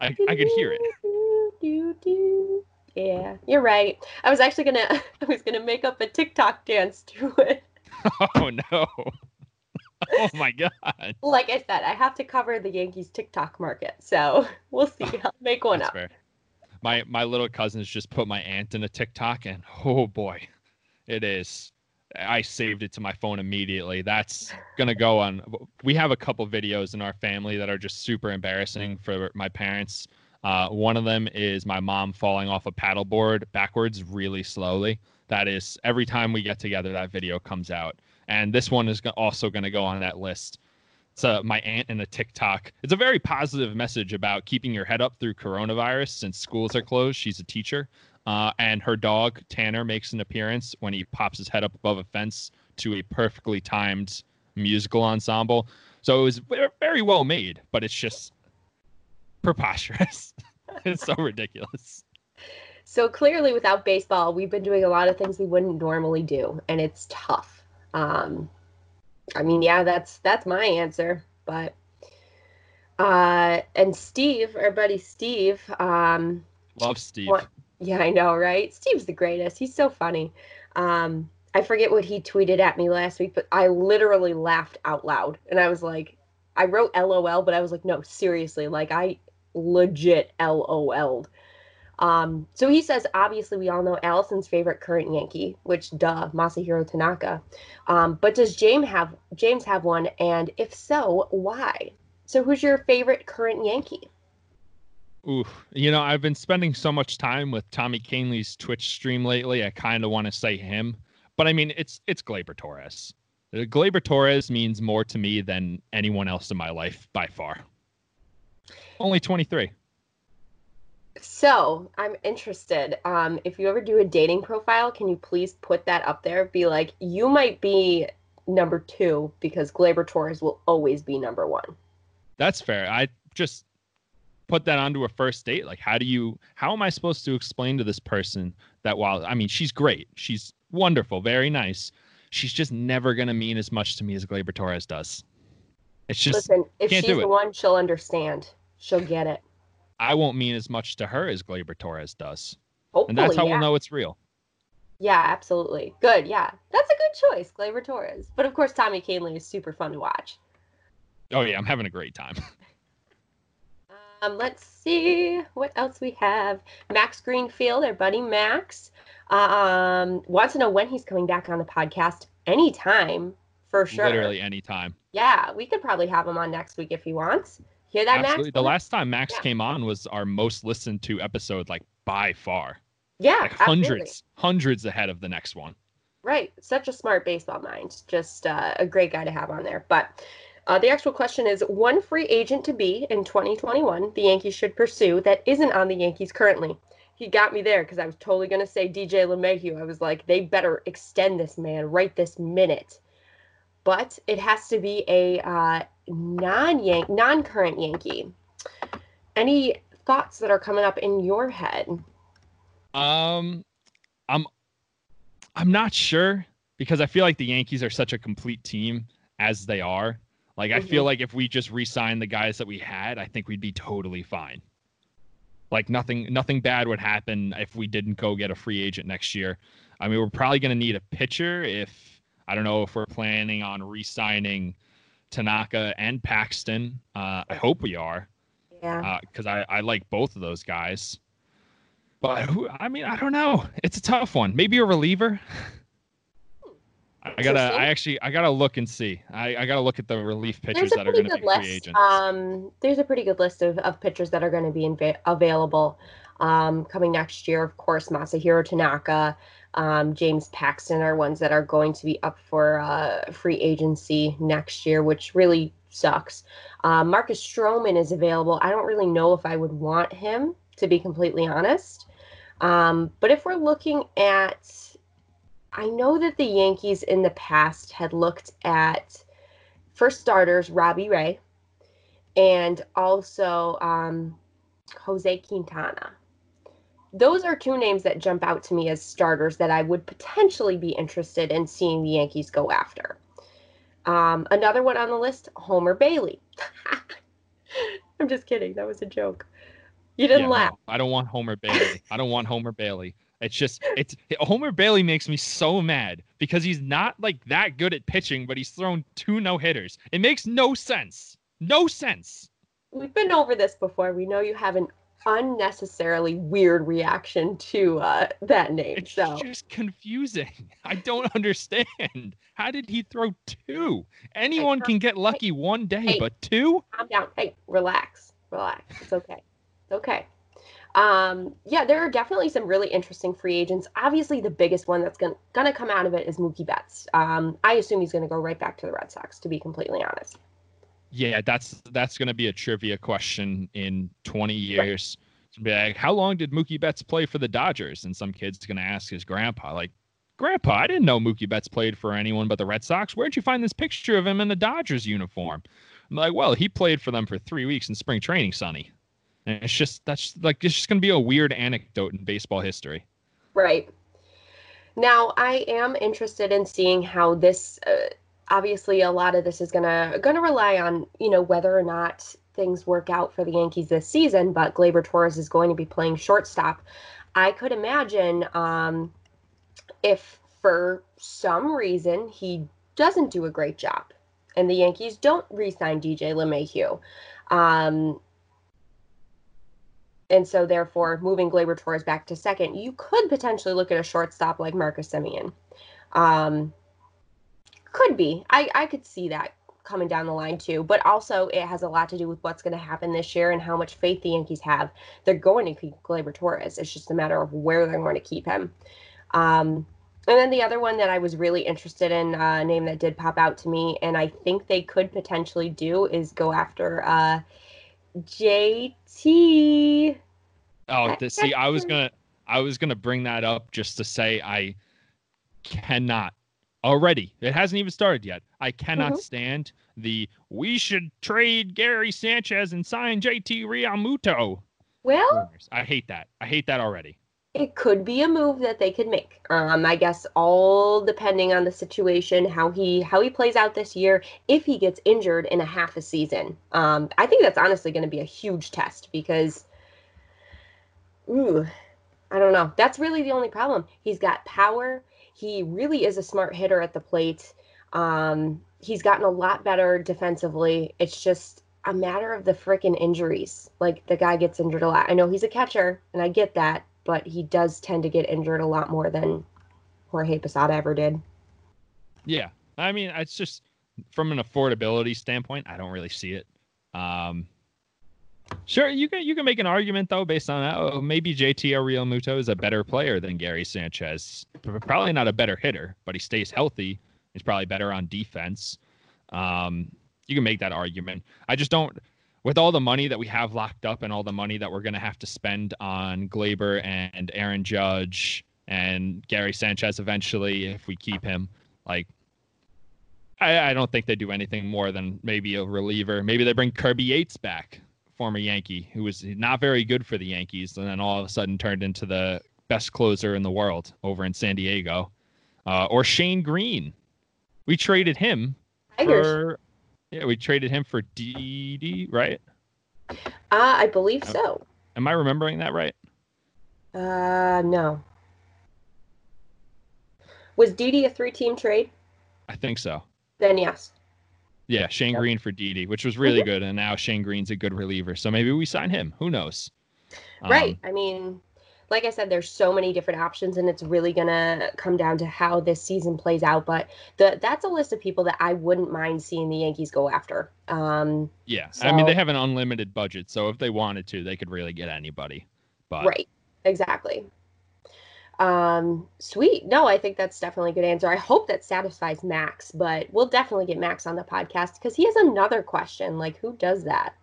I, I could hear it. Yeah, you're right. I was actually gonna I was gonna make up a TikTok dance to it. Oh no! Oh my god! Like I said, I have to cover the Yankees TikTok market, so we'll see. I'll make one That's up. fair. My my little cousins just put my aunt in a TikTok, and oh boy, it is. I saved it to my phone immediately. That's gonna go on. We have a couple videos in our family that are just super embarrassing for my parents. Uh, one of them is my mom falling off a paddleboard backwards really slowly. That is every time we get together, that video comes out, and this one is also going to go on that list. It's my aunt in a TikTok. It's a very positive message about keeping your head up through coronavirus since schools are closed. She's a teacher, uh, and her dog Tanner makes an appearance when he pops his head up above a fence to a perfectly timed musical ensemble. So it was very well made, but it's just preposterous. it's so ridiculous. So clearly, without baseball, we've been doing a lot of things we wouldn't normally do, and it's tough. Um, I mean, yeah, that's that's my answer. But uh, and Steve, our buddy Steve, um, Love Steve. What? yeah, I know, right? Steve's the greatest. He's so funny. Um, I forget what he tweeted at me last week, but I literally laughed out loud, and I was like, I wrote LOL, but I was like, no, seriously, like I legit LOL'd. Um, so he says, obviously, we all know Allison's favorite current Yankee, which duh, Masahiro Tanaka. Um, but does James have James have one? And if so, why? So who's your favorite current Yankee? Ooh, you know, I've been spending so much time with Tommy Kahnle's Twitch stream lately. I kind of want to say him, but I mean, it's it's Gleyber Torres. Uh, Gleyber Torres means more to me than anyone else in my life by far. Only 23. So I'm interested. Um, if you ever do a dating profile, can you please put that up there? Be like, you might be number two because Gleyber Torres will always be number one. That's fair. I just put that onto a first date. Like, how do you, how am I supposed to explain to this person that while, I mean, she's great, she's wonderful, very nice. she's just never gonna mean as much to me as Gleyber Torres does. It's just Listen, if she's the one, she'll understand. She'll get it. I won't mean as much to her as Gleyber Torres does, Hopefully, and that's how yeah. we'll know it's real. Yeah, absolutely. Good. Yeah, that's a good choice, Gleyber Torres. But of course, Tommy Kahnle is super fun to watch. Oh yeah, I'm having a great time. Um, let's see what else we have. Max Greenfield, our buddy Max, um, wants to know when he's coming back on the podcast. Anytime, for sure. Literally anytime. Yeah, we could probably have him on next week if he wants. Hear that, Absolutely. Max? The last time Max Yeah. came on was our most listened to episode, like by far, yeah, like absolutely. hundreds, hundreds ahead of the next one. Right. Such a smart baseball mind. Just uh, a great guy to have on there. But uh, the actual question is one free agent to be in 2021 the Yankees should pursue that isn't on the Yankees currently. He got me there because I was totally going to say DJ LeMahieu. I was like, they better extend this man right this minute. But it has to be a uh, non-Yank, non-current Yankee. Any thoughts that are coming up in your head? Um, I'm, I'm not sure because I feel like the Yankees are such a complete team as they are. Like I feel Mhm. like if we just re-sign the guys that we had, I think we'd be totally fine. Like nothing, nothing bad would happen if we didn't go get a free agent next year. I mean, we're probably going to need a pitcher if I don't know if we're planning on re-signing Tanaka and Paxton. Uh, I hope we are Yeah. because I, I like both of those guys. But who? I mean, I don't know. It's a tough one. Maybe a reliever. I gotta. I actually. I gotta look and see. I, I gotta look at the relief pitchers that are going to be list. free agents. Um, there's a pretty good list of, of pitchers that are going to be inva- available um, coming next year. Of course, Masahiro Tanaka, um, James Paxton are ones that are going to be up for uh, free agency next year, which really sucks. Um, Marcus Stroman is available. I don't really know if I would want him, to be completely honest. Um, but if we're looking at, I know that the Yankees in the past had looked at for starters, Robbie Ray, and also um, Jose Quintana. Those are two names that jump out to me as starters that I would potentially be interested in seeing the Yankees go after. Um, another one on the list, Homer Bailey. I'm just kidding. That was a joke. You didn't Yeah, laugh. no, I don't want Homer Bailey. I don't want Homer Bailey. It's just it's Homer Bailey makes me so mad because he's not like that good at pitching, but he's thrown two no hitters. It makes no sense. No sense. We've been over this before. We know you have an unnecessarily weird reaction to uh, that name. It's So just confusing. I don't understand. How did he throw two? Anyone can get lucky one day, Hey. but two? calm down. Hey, relax. Relax. It's okay. It's okay. Um, yeah, there are definitely some really interesting free agents. Obviously, the biggest one that's gonna gonna come out of it is Mookie Betts. Um, I assume he's gonna go right back to the Red Sox, to be completely honest. Yeah, that's that's gonna be a trivia question in 20 years. Be like, how long did Mookie Betts play for the Dodgers? And some kid's gonna ask his grandpa, like, Grandpa, I didn't know Mookie Betts played for anyone but the Red Sox. Where'd you find this picture of him in the Dodgers uniform? I'm like, well, he played for them for three weeks in spring training, Sonny. And it's just that's like it's just gonna be a weird anecdote in baseball history. Right. Now, I am interested in seeing how this. Uh, obviously, a lot of this is gonna gonna rely on you know whether or not things work out for the Yankees this season. But Gleyber Torres is going to be playing shortstop. I could imagine um, if for some reason he doesn't do a great job, and the Yankees don't re-sign DJ LeMahieu. Um, and so therefore moving Gleyber Torres back to second, you could potentially look at a shortstop like Marcus Semien. Um, could be. I, I could see that coming down the line too. But also it has a lot to do with what's going to happen this year and how much faith the Yankees have. They're going to keep Gleyber Torres. It's just a matter of where they're going to keep him. Um, and then the other one that I was really interested in, uh, name that did pop out to me, and I think they could potentially do is go after uh, JT. Oh, That- th- see, I was gonna, I was gonna bring that up just to say I cannot already. It hasn't even started yet. I cannot Mhm. stand the we should trade Gary Sanchez and sign JT Realmuto Well. I hate that. I hate that already. it could be a move that they could make. Um, I guess all depending on the situation, how he how he plays out this year. If he gets injured in a half a season, um, I think that's honestly going to be a huge test because, ooh, I don't know. That's really the only problem. He's got power. He really is a smart hitter at the plate. Um, he's gotten a lot better defensively. It's just a matter of the freaking injuries. Like the guy gets injured a lot. I know he's a catcher, and I get that but he does tend to get injured a lot more than Jorge Posada ever did. Yeah. I mean, it's just from an affordability standpoint, I don't really see it. Um, sure, you can you can make an argument though based on that. Oh, maybe JT Realmuto is a better player than Gary Sanchez. Probably not a better hitter, but he stays healthy. He's probably better on defense. Um, you can make that argument. I just don't with all the money that we have locked up and all the money that we're going to have to spend on Gleyber and Aaron Judge and Gary Sanchez eventually, if we keep him, like, I, I don't think they do anything more than maybe a reliever. Maybe they bring Kirby Yates back, former Yankee, who was not very good for the Yankees, and then all of a sudden turned into the best closer in the world over in San Diego. Uh, or Shane Greene. We traded him Tigers. for yeah, we traded him for Didi, right? Uh, I believe so. Am I remembering that right? Uh, no. Was Didi a three-team trade? I think so. Then yes. Yeah, Shane. Greene for Didi, which was really Mhm. good, and now Shane Greene's a good reliever, so maybe we sign him. Who knows? right. Um, I mean, like I said, there's so many different options, and it's really gonna come down to how this season plays out. But the that's a list of people that I wouldn't mind seeing the Yankees go after. Um, yeah, I mean they have an unlimited budget, so if they wanted to, they could really get anybody. But right. Exactly. Um, sweet. No, I think that's definitely a good answer. I hope that satisfies Max, but we'll definitely get Max on the podcast because he has another question. Like, who does that?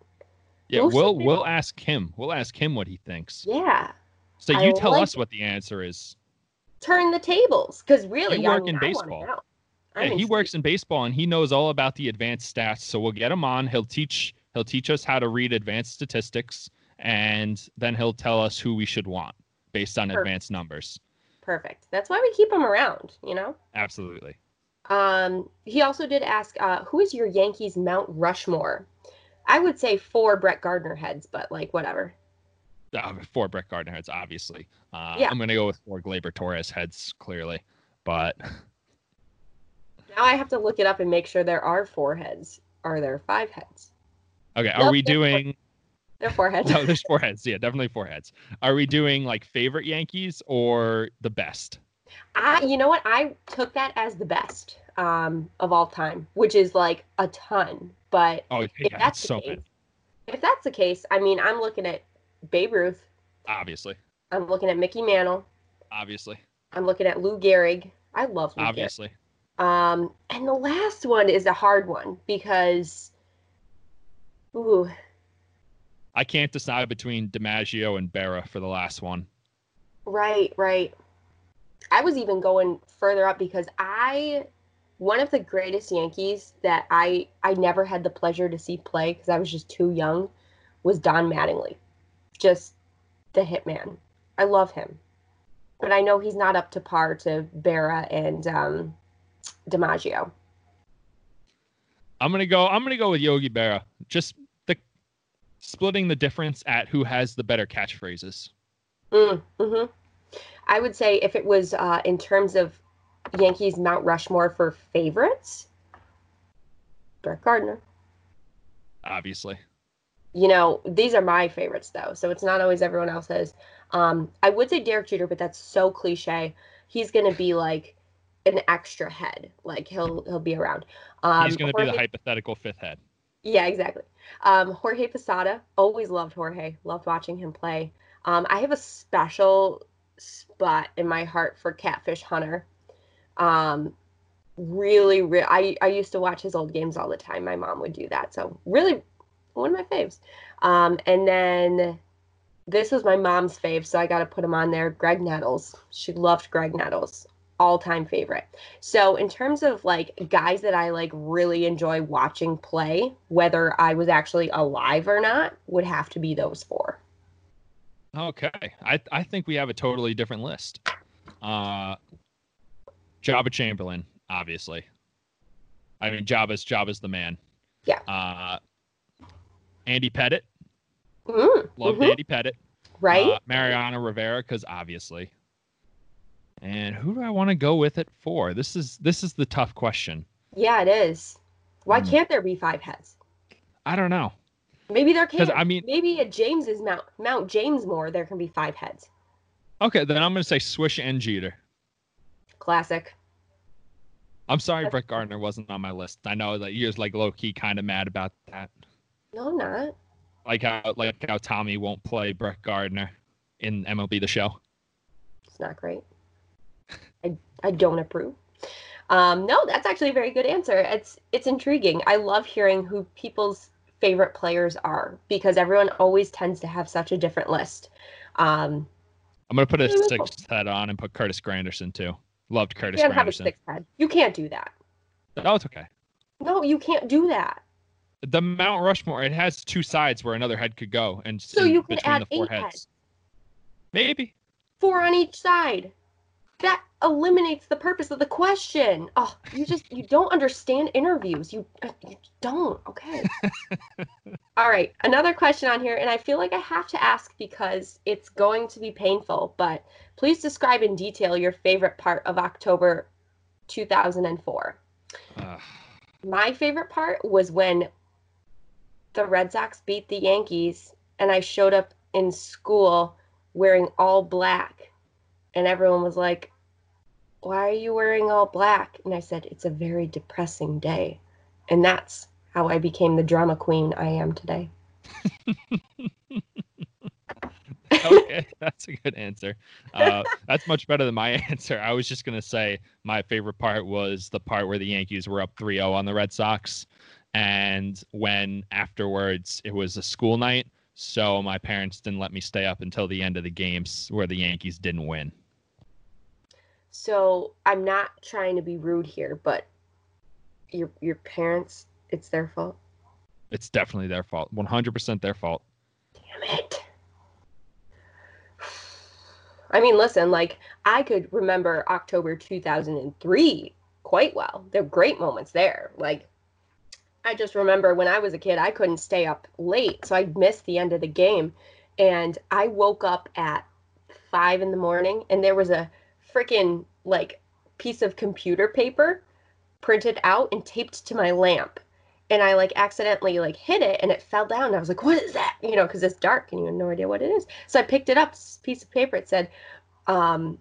yeah, should we'll we'll ask him. We'll ask him what he thinks. Yeah. So I you tell like us what the answer is. Turn the tables. Because really, You I work mean, in baseball. Yeah, he intrigued. works in baseball and he knows all about the advanced stats. So we'll get him on. He'll teach he'll teach us how to read advanced statistics, and then he'll tell us who we should want based on Perfect. advanced numbers. Perfect. That's why we keep him around, you know? Absolutely. Um, he also did ask, uh, who is your Yankees Mount Rushmore? I would say four Brett Gardner heads, but like whatever. Uh, four Brett Gardner heads, obviously. Uh, Yeah. I'm gonna go with four Gleyber Torres heads, clearly. But Now I have to look it up and make sure there are four heads. Are there five heads? okay, are Nope, we doing? There are four heads. No, there's four heads. Yeah, definitely four heads. Are we doing like favorite Yankees or the best? I, you know what? I took that as the best um, of all time, which is like a ton. But Oh, if that's it's the so case, if that's the case, I mean, I'm looking at Babe Ruth. Obviously, I'm looking at Mickey Mantle. obviously, I'm looking at Lou Gehrig. I love Lou Gehrig. obviously. Um, and the last one is a hard one because, ooh, I can't decide between DiMaggio and Berra for the last one. right, right. I was even going further up because I, one of the greatest Yankees that I I never had the pleasure to see play because I was just too young, was Don Mattingly, just the hitman. I love him, but I know he's not up to par to Berra and um, DiMaggio. I'm gonna go. I'm gonna go with Yogi Berra. Just splitting the difference at who has the better catchphrases. Mm, hmm I would say if it was uh, in terms of Yankees Mount Rushmore for favorites, Brett Gardner. Obviously, You know, these are my favorites though, so it's not always everyone else's. Um, I would say Derek Jeter, but that's so cliche. He's gonna be like an extra head, like he'll he'll be around. Um, he's gonna be the hypothetical fifth head. Yeah, exactly. Um, Jorge Posada, always loved Jorge, loved watching him play. Um, I have a special spot in my heart for Catfish Hunter. Um, really, re- I, I used to watch his old games all the time. My mom would do that. So, really, one of my faves. Um, and then this was my mom's fave, so I got to put him on there. Graig Nettles. She loved Graig Nettles. All time favorite. So in terms of like guys that I like really enjoy watching play, whether I was actually alive or not, would have to be those four. Okay. I I think we have a totally different list. Uh Joba Chamberlain, obviously. I mean Joba's Joba's the man. Yeah. Uh Andy Pettitte. Mm, Loved mhm. Andy Pettitte. Right? Uh, Mariano Rivera, because obviously. And who do I want to go with it for? This is this is the tough question. yeah, it is. Why Hmm. can't there be five heads? I don't know. Maybe there can. I mean, Maybe at James's Mount Mount James Moore there can be five heads. okay, then I'm gonna say Swish and Jeter. Classic. I'm sorry That's- Brett Gardner wasn't on my list. I know that you're like low key kind of mad about that. No, I'm not. Like how like how Tommy won't play Brett Gardner in MLB the show. It's not great. I I don't approve. Um, no, that's actually a very good answer. It's it's intriguing. I love hearing who people's favorite players are because everyone always tends to have such a different list. Um, I'm gonna put a cool. sixth head on and put Curtis Granderson too. Loved Curtis. you can't have a Granderson. six head. You can't do that. No, it's okay. No, you can't do that. The Mount Rushmore, it has two sides where another head could go, and So you can between add the four eight heads. heads. Maybe. Four on each side. That eliminates the purpose of the question. Oh, you just you don't understand interviews. You you don't. Okay. All right, another question on here, and I feel like I have to ask because it's going to be painful. But please describe in detail your favorite part of October 2004. Ugh. My favorite part was when the Red Sox beat the Yankees, and I showed up in school wearing all black, and everyone was like, "Why are you wearing all black?" And I said, "It's a very depressing day," and that's how I became the drama queen I am today. okay, that's a good answer. Uh, that's much better than my answer. I was just gonna say my favorite part was the part where the Yankees were up 3-0 on the Red Sox, and when afterwards it was a school night, so my parents didn't let me stay up until the end of the games where the Yankees didn't win. So I'm not trying to be rude here, but your your parents, it's their fault. It's definitely their fault. 100% their fault. Damn it. I mean, listen, like I could remember October 2003 quite well. There were great moments there. Like I just remember when I was a kid, I couldn't stay up late, so I'd miss the end of the game. And I woke up at five in the morning, and there was a freaking like piece of computer paper printed out and taped to my lamp and I like accidentally like hit it and it fell down. And I was like, "What is that?" You know, because it's dark and you have no idea what it is. So I picked it up. Piece of paper. It said, um,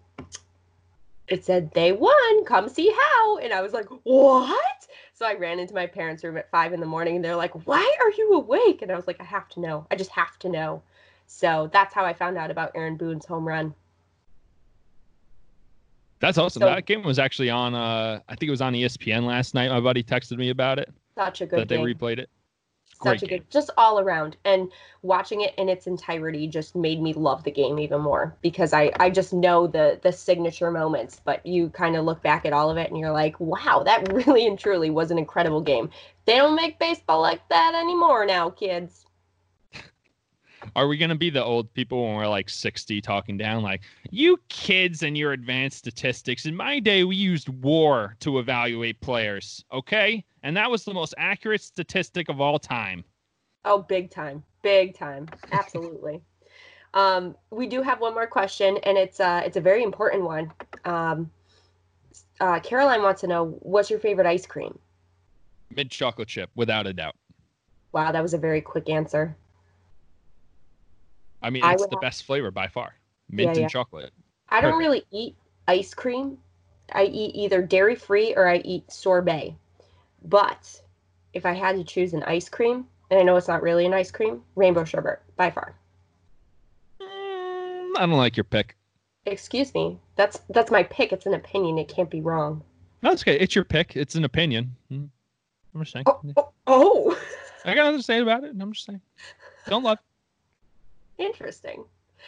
"It said they won. Come see how." And I was like, "What?" So I ran into my parents' room at five in the morning, and they're like, "Why are you awake?" And I was like, "I have to know. I just have to know." So that's how I found out about Aaron Boone's home run. That's awesome. So- that game was actually on uh I think it was on ESPN last night. My buddy texted me about it. Such a good game. that they game. replayed it. such Great a game. good just all around and watching it in its entirety just made me love the game even more because i i just know the the signature moments but you kind of look back at all of it and you're like wow that really and truly was an incredible game they don't make baseball like that anymore now kids Are we gonna be the old people when we're like 60 talking down like you kids and your advanced statistics? In my day, we used war to evaluate players, okay? And that was the most accurate statistic of all time. oh big time big time absolutely um we do have one more question and it's uh it's a very important one um uh caroline wants to know what's your favorite ice cream Mid chocolate chip, without a doubt. wow that was a very quick answer I mean, it's would the have- best flavor by far. Mint yeah. and chocolate. I don't Perfect. really eat ice cream. I eat either dairy free or I eat sorbet. But if I had to choose an ice cream, and I know it's not really an ice cream, rainbow sherbet by far. Mm, I don't like your pick. Excuse me. That's that's my pick. It's an opinion. It can't be wrong. No, it's okay. It's your pick. It's an opinion. Mm, I'm just saying. Oh, oh, oh. I got nothing to say about it. I'm just saying. Don't love. Interesting.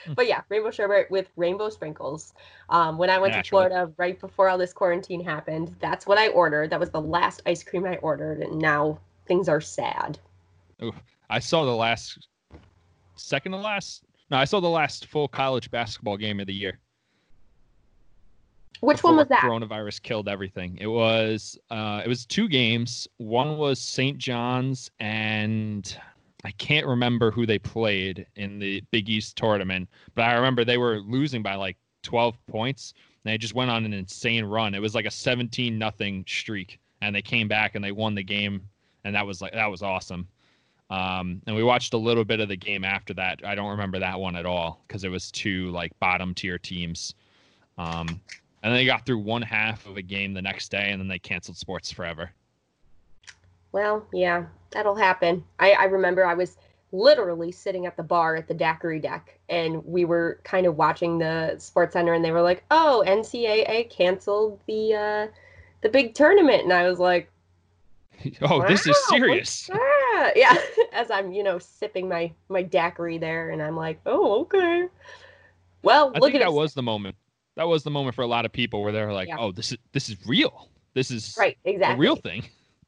Hmm. But yeah, rainbow sherbet with rainbow sprinkles. Um, when I went to Florida right before all this quarantine happened, that's what I ordered. That was the last ice cream I ordered, and now things are sad. I saw the last, second to last, No, I saw the last full college basketball game of the year. Which one was that? Coronavirus killed everything. It was uh, it was two games. One was St. John's, and I can't remember who they played in the Big East tournament, but I remember they were losing by like 12 points. And they just went on an insane run. It was like a 17 nothing streak, and they came back and they won the game, and that was like that was awesome. Um, and we watched a little bit of the game after that. I don't remember that one at all because it was two like bottom tier teams. Um, and then they got through one half of a game the next day, and then they canceled sports forever. Well, yeah, that'll happen. I, I remember I was literally sitting at the bar at the daiquiri deck, and we were kind of watching the Sports Center, and they were like, "Oh, NCAA canceled the uh, the big tournament," and I was like, "Oh, wow, this is serious." Yeah, as I'm you know sipping my my daiquiri there, and I'm like, "Oh, okay." Well, I think that was the moment that was the moment for a lot of people where they're like, yeah. "Oh, this is this is real. This is right, exactly a real thing."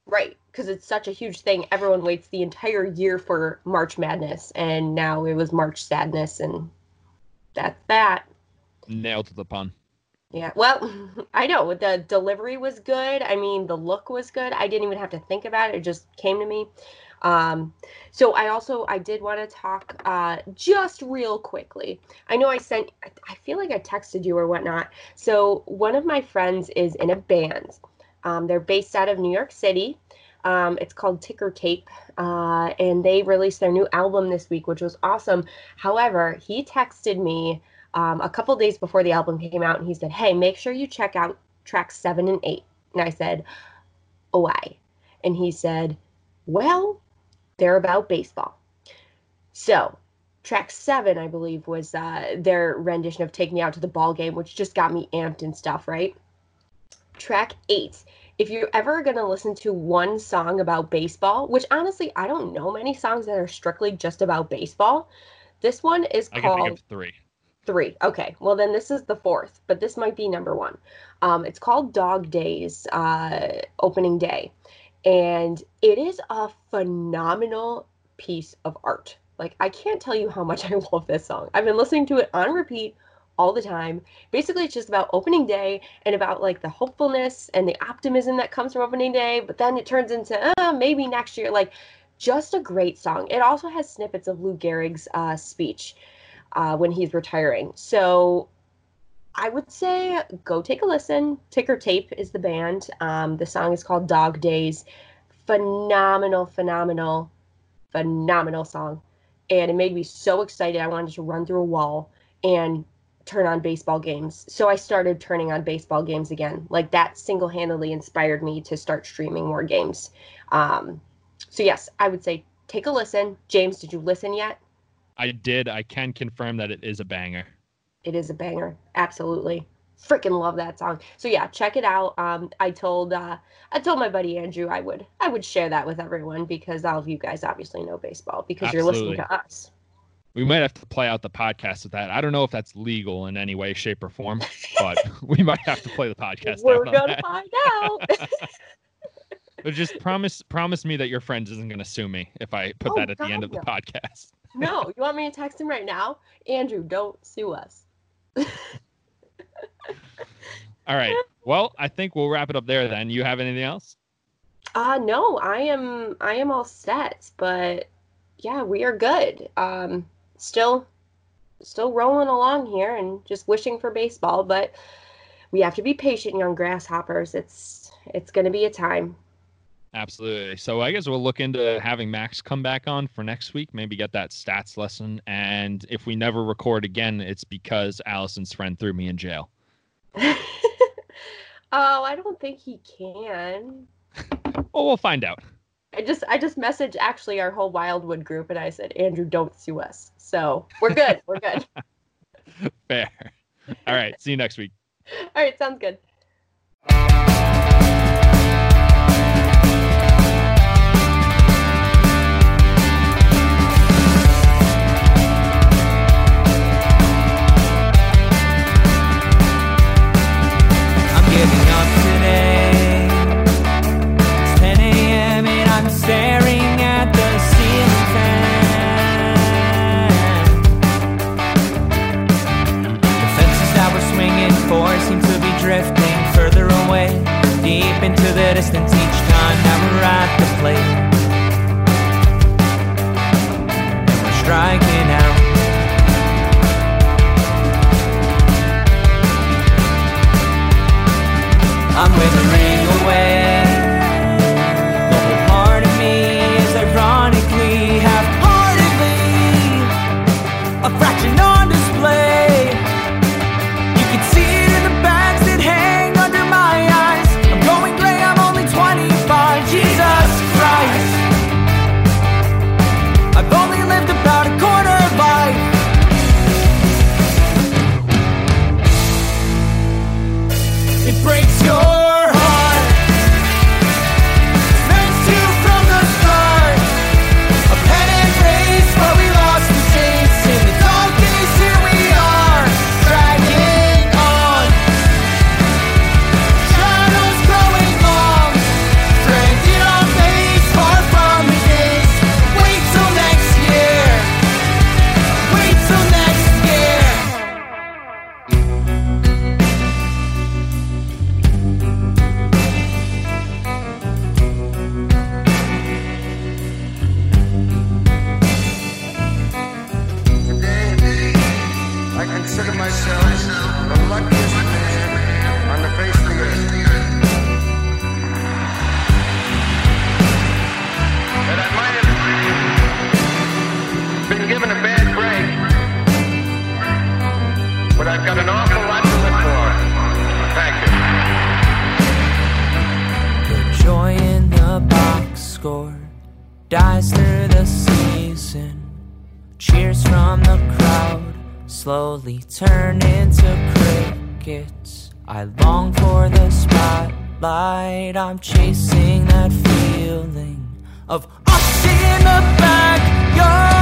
Right, because it's such a huge thing. Everyone waits the entire year for March Madness, and now it was March Sadness, and that's that. Nailed the pun. Yeah, well, I know the delivery was good. I mean, the look was good. I didn't even have to think about it; it just came to me. Um, so I also I did want to talk uh, just real quickly. I know I sent I feel like I texted you or whatnot. So one of my friends is in a band. Um, they're based out of New York City. Um, it's called Ticker Tape, uh, and they released their new album this week, which was awesome. However, he texted me um, a couple days before the album came out, and he said, "Hey, make sure you check out tracks seven and eight. And I said, "Oh, why?" And he said, "Well, they're about baseball. So, track seven, I believe, was uh, their rendition of "Take Me Out to the Ball Game," which just got me amped and stuff, right? Track eight. If you're ever going to listen to one song about baseball, which honestly, I don't know many songs that are strictly just about baseball, this one is I called three. Three. Okay. Well, then this is the fourth, but this might be number one. Um, it's called Dog Days uh, Opening Day and it is a phenomenal piece of art. Like I can't tell you how much I love this song. I've been listening to it on repeat all the time. Basically, it's just about opening day and about like the hopefulness and the optimism that comes from opening day. But then it turns into uh, maybe next year. Like, just a great song. It also has snippets of Lou Gehrig's uh, speech uh, when he's retiring. So I would say go take a listen. Ticker Tape is the band. Um, the song is called Dog Days. Phenomenal, phenomenal, phenomenal song. And it made me so excited. I wanted to run through a wall and turn on baseball games. So I started turning on baseball games again. Like that single handedly inspired me to start streaming more games. Um, so, yes, I would say take a listen. James, did you listen yet? I did. I can confirm that it is a banger it is a banger. Absolutely. Freaking love that song. So yeah, check it out. Um, I told uh, I told my buddy Andrew I would I would share that with everyone because all of you guys obviously know baseball because Absolutely. you're listening to us. We might have to play out the podcast with that. I don't know if that's legal in any way, shape, or form, but we might have to play the podcast. We're gonna find out. but just promise promise me that your friend isn't gonna sue me if I put oh, that at God, the end of the podcast. no, you want me to text him right now? Andrew, don't sue us. All right. Well, I think we'll wrap it up there then. You have anything else? Uh no, I am I am all set, but yeah, we are good. Um still still rolling along here and just wishing for baseball, but we have to be patient, young grasshoppers. It's it's going to be a time. Absolutely. So I guess we'll look into having Max come back on for next week, maybe get that stats lesson. And if we never record again, it's because Allison's friend threw me in jail. oh, I don't think he can. well, we'll find out. I just I just messaged actually our whole Wildwood group and I said, Andrew, don't sue us. So we're good. we're good. Fair. All right. See you next week. All right, sounds good. into the distance each time that we're at the plate. And we're striking out. I'm with the rain. through the season. Cheers from the crowd slowly turn into crickets. I long for the spotlight, I'm chasing that feeling of us in the backyard.